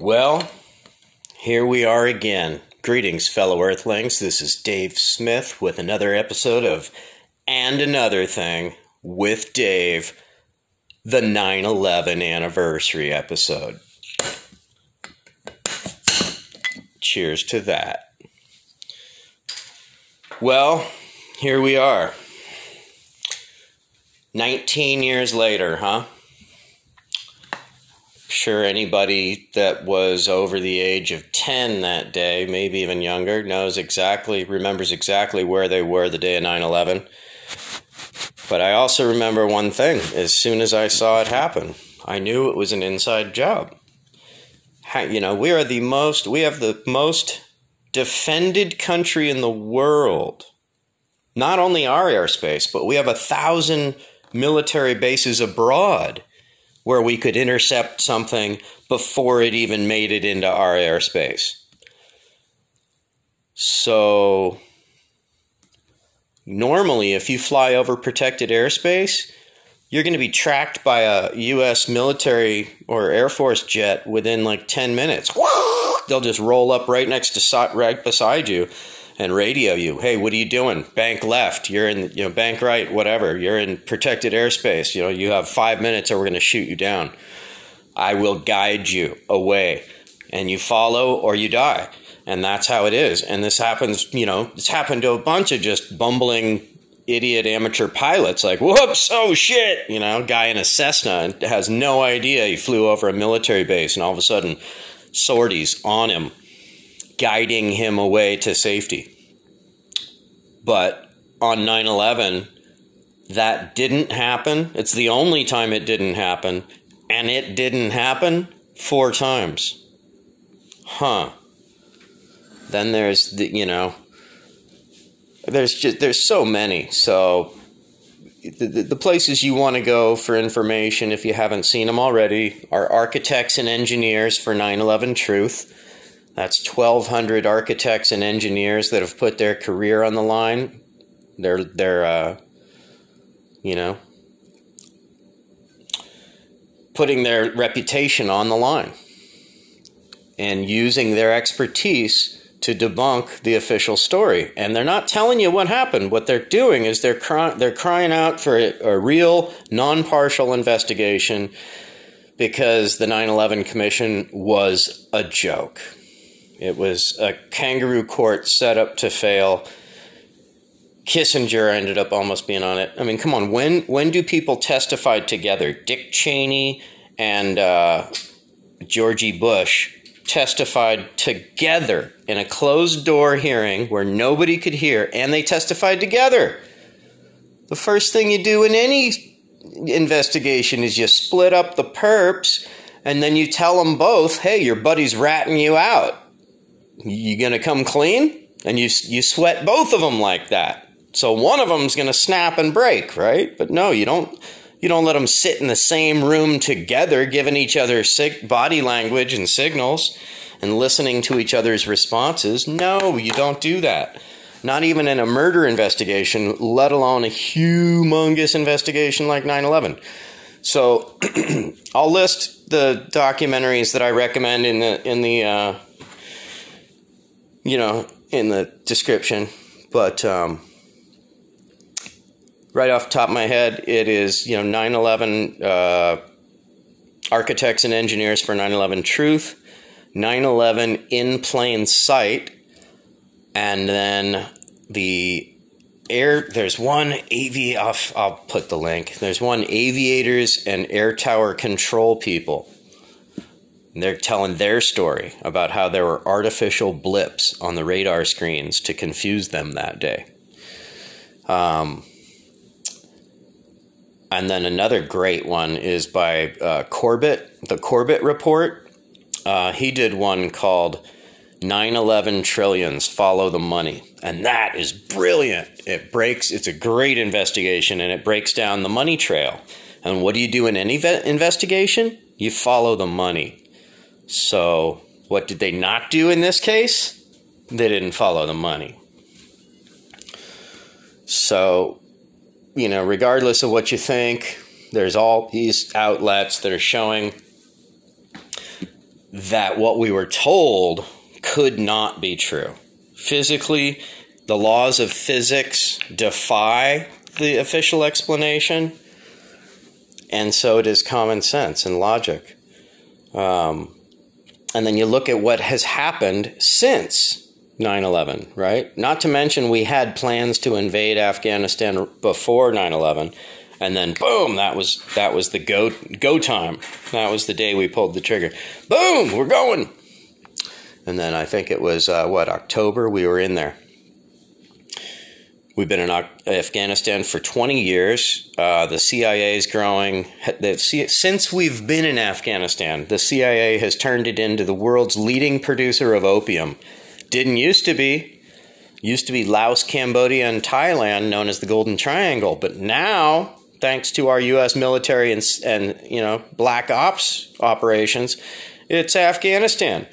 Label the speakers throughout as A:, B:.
A: Well, here we are again. Greetings, fellow Earthlings. This is Dave Smith with another episode of And Another Thing with Dave, the 9 11 anniversary episode. Cheers to that. Well, here we are. 19 years later, huh? Sure, anybody that was over the age of 10 that day, maybe even younger, knows exactly, remembers exactly where they were the day of 9 11. But I also remember one thing as soon as I saw it happen, I knew it was an inside job. You know, we are the most, we have the most defended country in the world. Not only our airspace, but we have a thousand military bases abroad where we could intercept something before it even made it into our airspace. So, normally, if you fly over protected airspace, you're going to be tracked by a U.S. military or Air Force jet within like 10 minutes. They'll just roll up right next to right beside you and radio you. Hey, what are you doing? Bank left. You're in, you know, bank right, whatever. You're in protected airspace. You know, you have five minutes or we're going to shoot you down. I will guide you away and you follow or you die. And that's how it is. And this happens, you know, it's happened to a bunch of just bumbling idiot amateur pilots like, whoops, oh shit, you know, guy in a Cessna has no idea he flew over a military base and all of a sudden sorties on him guiding him away to safety. But on 9 11, that didn't happen. It's the only time it didn't happen. And it didn't happen four times. Huh. Then there's the, you know, there's just, there's so many. So the, the places you want to go for information, if you haven't seen them already, are architects and engineers for 9 11 Truth that's 1,200 architects and engineers that have put their career on the line. They're, uh, you know, putting their reputation on the line and using their expertise to debunk the official story. And they're not telling you what happened. What they're doing is they're, cry- they're crying out for a, a real, non partial investigation because the 9 11 Commission was a joke. It was a kangaroo court set up to fail. Kissinger ended up almost being on it. I mean, come on, when when do people testify together? Dick Cheney and uh, Georgie Bush testified together in a closed door hearing where nobody could hear, and they testified together. The first thing you do in any investigation is you split up the perps and then you tell them both, hey, your buddy's ratting you out you gonna come clean? And you you sweat both of them like that. So one of them's gonna snap and break, right? But no, you don't. You don't let them sit in the same room together, giving each other sig- body language and signals, and listening to each other's responses. No, you don't do that. Not even in a murder investigation, let alone a humongous investigation like 9 11. So I'll list the documentaries that I recommend in the in the uh, you know, in the description. But um, right off top of my head, it is, you know, 9 11 uh, Architects and Engineers for 9 11 Truth, 9 11 In Plain Sight, and then the air there's one av I'll, I'll put the link there's one aviators and air tower control people they're telling their story about how there were artificial blips on the radar screens to confuse them that day. Um, and then another great one is by uh, Corbett, the Corbett Report. Uh, he did one called 9 11 Trillions Follow the Money. And that is brilliant. It breaks, it's a great investigation and it breaks down the money trail. And what do you do in any investigation? You follow the money. So, what did they not do in this case? They didn't follow the money. So, you know, regardless of what you think, there's all these outlets that are showing that what we were told could not be true. Physically, the laws of physics defy the official explanation, and so does common sense and logic. Um, and then you look at what has happened since 9 11, right? Not to mention, we had plans to invade Afghanistan before 9 11. And then boom, that was that was the go go time. That was the day we pulled the trigger. Boom, we're going. And then I think it was uh, what October we were in there. We've been in Afghanistan for 20 years. Uh, the CIA is growing. Since we've been in Afghanistan, the CIA has turned it into the world's leading producer of opium. Didn't used to be. Used to be Laos, Cambodia, and Thailand, known as the Golden Triangle. But now, thanks to our U.S. military and, and you know black ops operations, it's Afghanistan.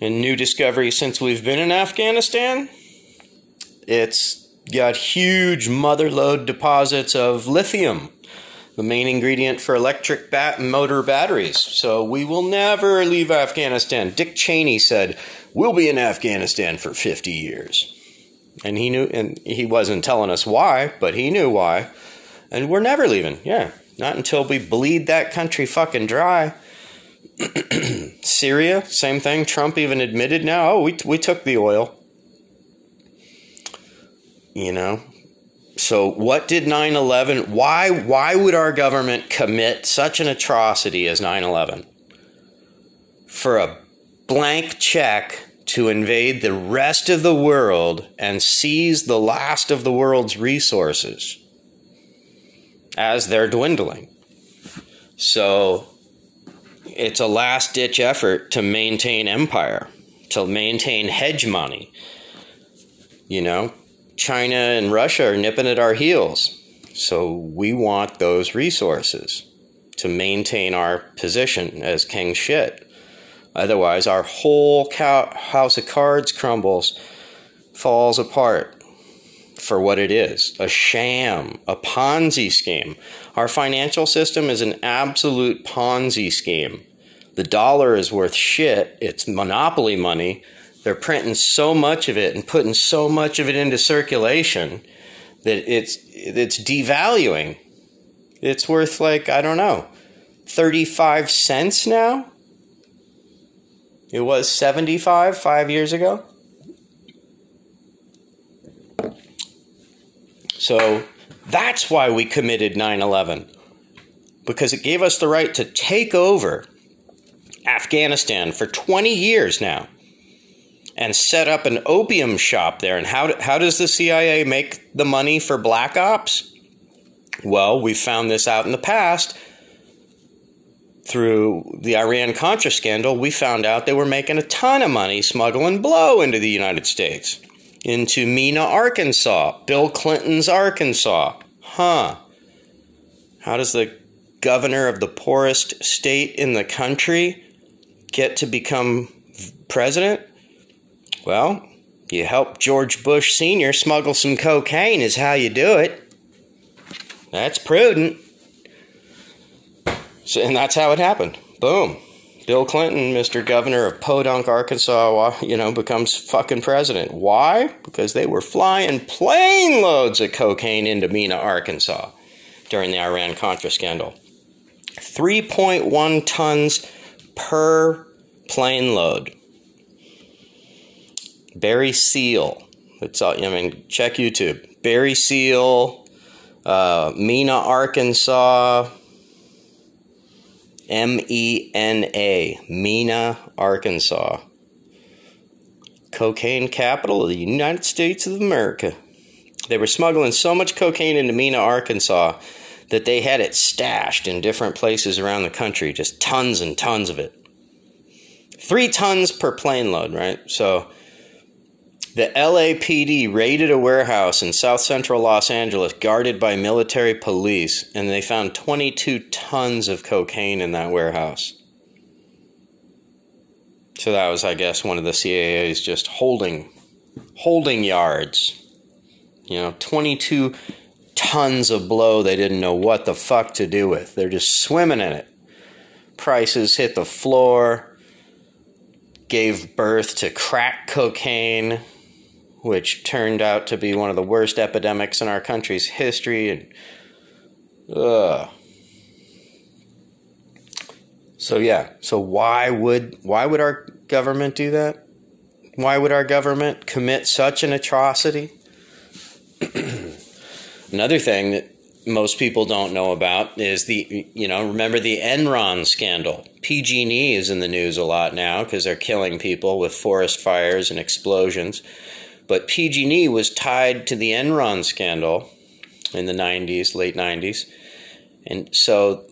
A: And new discovery since we've been in Afghanistan, it's got huge motherlode deposits of lithium, the main ingredient for electric bat- motor batteries. So we will never leave Afghanistan. Dick Cheney said, "We'll be in Afghanistan for 50 years." And he knew and he wasn't telling us why, but he knew why. And we're never leaving. Yeah. Not until we bleed that country fucking dry. Syria, same thing. Trump even admitted now, oh, we, we took the oil. You know? So what did 9/11 why why would our government commit such an atrocity as 9/11? For a blank check to invade the rest of the world and seize the last of the world's resources as they're dwindling. So it's a last ditch effort to maintain empire, to maintain hedge money You know, China and Russia are nipping at our heels. So we want those resources to maintain our position as king shit. Otherwise, our whole house of cards crumbles, falls apart for what it is a sham, a Ponzi scheme. Our financial system is an absolute Ponzi scheme. The dollar is worth shit, it's monopoly money. They're printing so much of it and putting so much of it into circulation that it's it's devaluing. It's worth like, I don't know, 35 cents now? It was 75 5 years ago. So that's why we committed 9 11, because it gave us the right to take over Afghanistan for 20 years now and set up an opium shop there. And how, how does the CIA make the money for black ops? Well, we found this out in the past through the Iran Contra scandal. We found out they were making a ton of money smuggling blow into the United States into Mena, Arkansas, Bill Clinton's Arkansas. Huh. How does the governor of the poorest state in the country get to become president? Well, you help George Bush Sr. smuggle some cocaine, is how you do it. That's prudent. So, and that's how it happened. Boom. Bill Clinton, Mr. Governor of Podunk, Arkansas, you know, becomes fucking president. Why? Because they were flying plane loads of cocaine into Mena, Arkansas during the Iran Contra scandal. 3.1 tons per plane load. Barry Seal. It's all, I mean, check YouTube. Barry Seal, uh, Mena, Arkansas, M E N A, Mena, Arkansas. Cocaine capital of the United States of America. They were smuggling so much cocaine into Mena, Arkansas that they had it stashed in different places around the country, just tons and tons of it. Three tons per plane load, right? So the LAPD raided a warehouse in south central Los Angeles guarded by military police, and they found 22 tons of cocaine in that warehouse. So that was, I guess, one of the CIA's just holding holding yards. You know, 22 tons of blow they didn't know what the fuck to do with. They're just swimming in it. Prices hit the floor. gave birth to crack cocaine, which turned out to be one of the worst epidemics in our country's history. And, ugh. So yeah, so why would why would our government do that? Why would our government commit such an atrocity? Another thing that most people don't know about is the you know remember the Enron scandal. PG&E is in the news a lot now because they're killing people with forest fires and explosions. But PG&E was tied to the Enron scandal in the 90s, late 90s. And so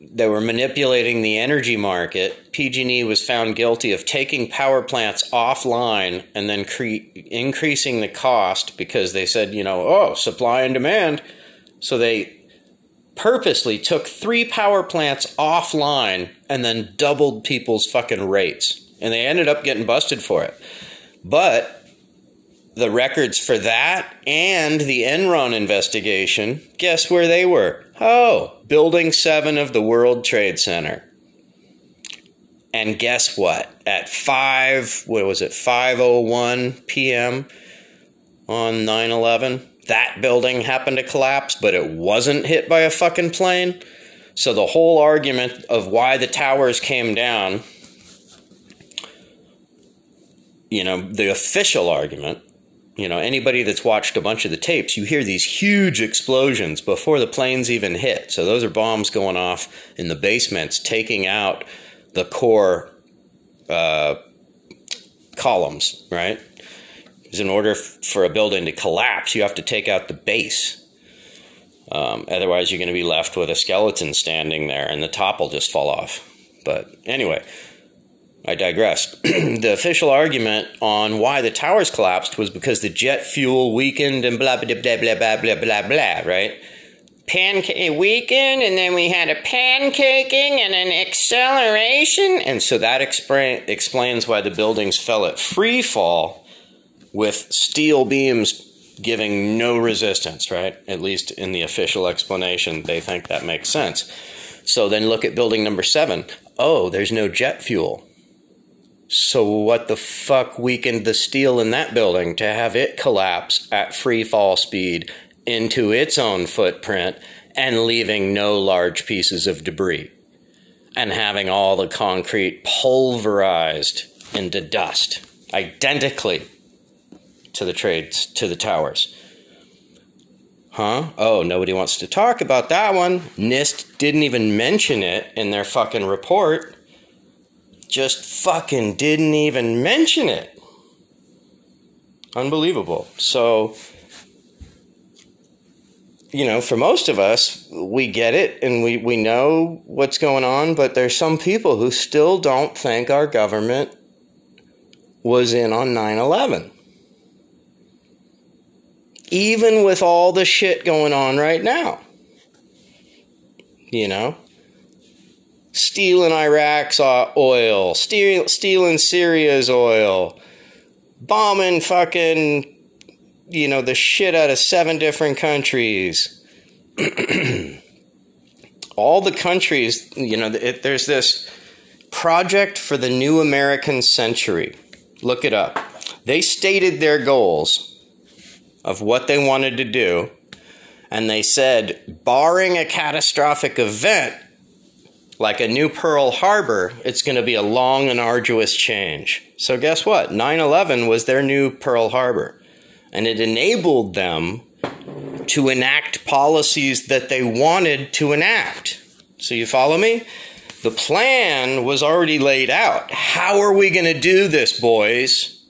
A: they were manipulating the energy market. PG&E was found guilty of taking power plants offline and then cre- increasing the cost because they said, you know, oh, supply and demand. So they purposely took three power plants offline and then doubled people's fucking rates. And they ended up getting busted for it. But the records for that and the Enron investigation, guess where they were? Oh, Building 7 of the World Trade Center. And guess what? At 5, what was it, 5:01 p.m. on 9/11, that building happened to collapse, but it wasn't hit by a fucking plane. So the whole argument of why the towers came down, you know, the official argument you know, anybody that's watched a bunch of the tapes, you hear these huge explosions before the planes even hit. So those are bombs going off in the basements, taking out the core uh, columns, right? Because in order for a building to collapse, you have to take out the base. Um, otherwise, you're going to be left with a skeleton standing there, and the top will just fall off. But anyway, I digress. the official argument on why the towers collapsed was because the jet fuel weakened and blah blah blah blah blah blah blah blah, right? Pancake weakened, and then we had a pancaking and an acceleration, and so that expra- explains why the buildings fell at free fall with steel beams giving no resistance, right? At least in the official explanation, they think that makes sense. So then look at building number seven. Oh, there's no jet fuel so, what the fuck weakened the steel in that building to have it collapse at free fall speed into its own footprint and leaving no large pieces of debris and having all the concrete pulverized into dust identically to the trades to the towers? Huh? Oh, nobody wants to talk about that one. NIST didn't even mention it in their fucking report just fucking didn't even mention it. Unbelievable. So, you know, for most of us, we get it and we, we know what's going on, but there's some people who still don't think our government was in on 9 11. Even with all the shit going on right now. You know? Stealing Iraq's uh, oil, steal, stealing Syria's oil, bombing fucking, you know, the shit out of seven different countries. All the countries, you know, it, there's this project for the new American century. Look it up. They stated their goals of what they wanted to do, and they said, barring a catastrophic event, like a new Pearl Harbor, it's going to be a long and arduous change. So, guess what? 9 11 was their new Pearl Harbor, and it enabled them to enact policies that they wanted to enact. So, you follow me? The plan was already laid out. How are we going to do this, boys?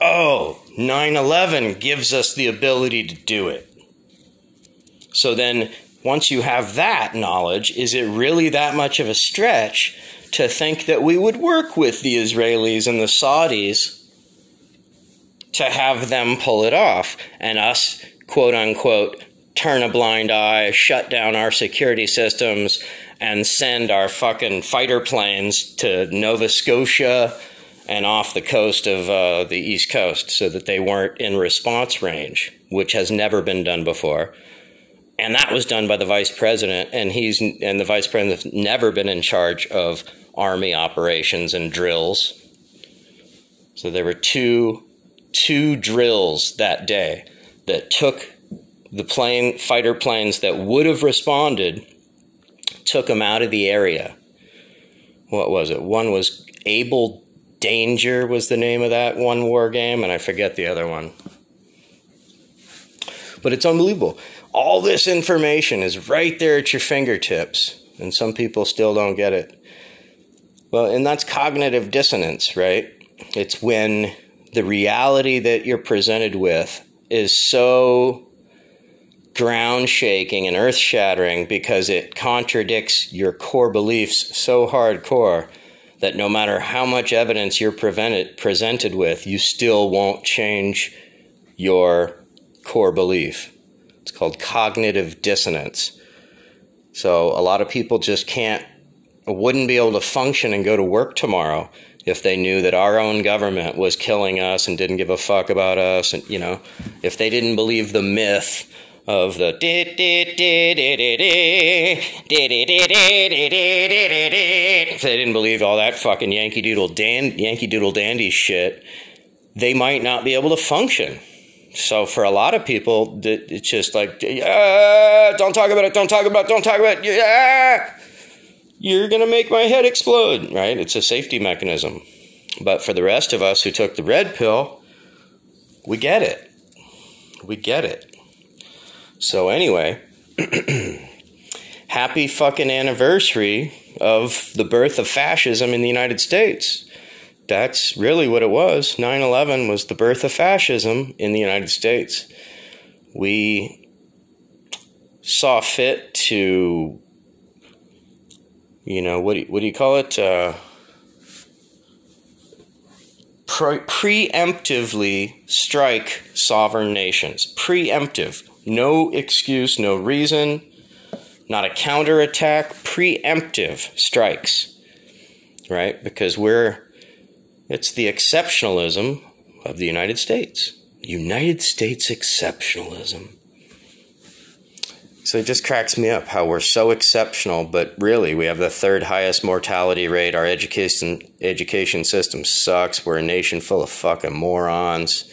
A: Oh, 9 11 gives us the ability to do it. So then once you have that knowledge, is it really that much of a stretch to think that we would work with the Israelis and the Saudis to have them pull it off and us, quote unquote, turn a blind eye, shut down our security systems, and send our fucking fighter planes to Nova Scotia and off the coast of uh, the East Coast so that they weren't in response range, which has never been done before and that was done by the vice president and he's and the vice president's never been in charge of army operations and drills. So there were two two drills that day that took the plane fighter planes that would have responded took them out of the area. What was it? One was able danger was the name of that one war game and i forget the other one. But it's unbelievable all this information is right there at your fingertips, and some people still don't get it. Well, and that's cognitive dissonance, right? It's when the reality that you're presented with is so ground shaking and earth shattering because it contradicts your core beliefs so hardcore that no matter how much evidence you're presented with, you still won't change your core belief. It's called cognitive dissonance. So a lot of people just can't, wouldn't be able to function and go to work tomorrow if they knew that our own government was killing us and didn't give a fuck about us. And, you know, if they didn't believe the myth of the if they didn't believe all that fucking Yankee Doodle Dan Yankee Doodle Dandy shit, they might not be able to function. So for a lot of people, it's just like, yeah, don't talk about it, don't talk about it, don't talk about it, you're going to make my head explode, right? It's a safety mechanism. But for the rest of us who took the red pill, we get it. We get it. So anyway, happy fucking anniversary of the birth of fascism in the United States that's really what it was. 9 11 was the birth of fascism in the United States. We saw fit to, you know, what do you, what do you call it? Uh, pre- preemptively strike sovereign nations. Preemptive. No excuse, no reason, not a counterattack. Preemptive strikes, right? Because we're it's the exceptionalism of the United States. United States exceptionalism. So it just cracks me up how we're so exceptional, but really we have the third highest mortality rate. Our education education system sucks. We're a nation full of fucking morons.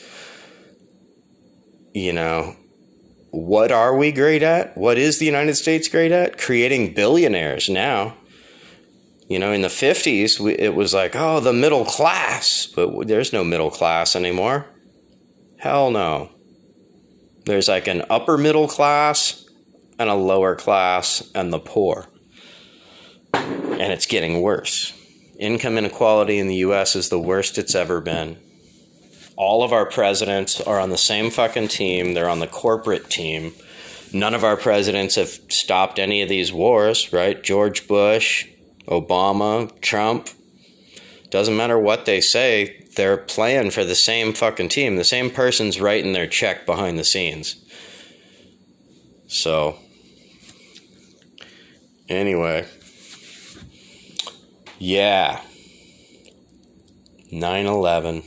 A: You know, what are we great at? What is the United States great at? Creating billionaires now. You know, in the 50s, we, it was like, oh, the middle class, but there's no middle class anymore. Hell no. There's like an upper middle class and a lower class and the poor. And it's getting worse. Income inequality in the US is the worst it's ever been. All of our presidents are on the same fucking team, they're on the corporate team. None of our presidents have stopped any of these wars, right? George Bush, Obama, Trump, doesn't matter what they say, they're playing for the same fucking team. The same person's writing their check behind the scenes. So, anyway, yeah. 9 11.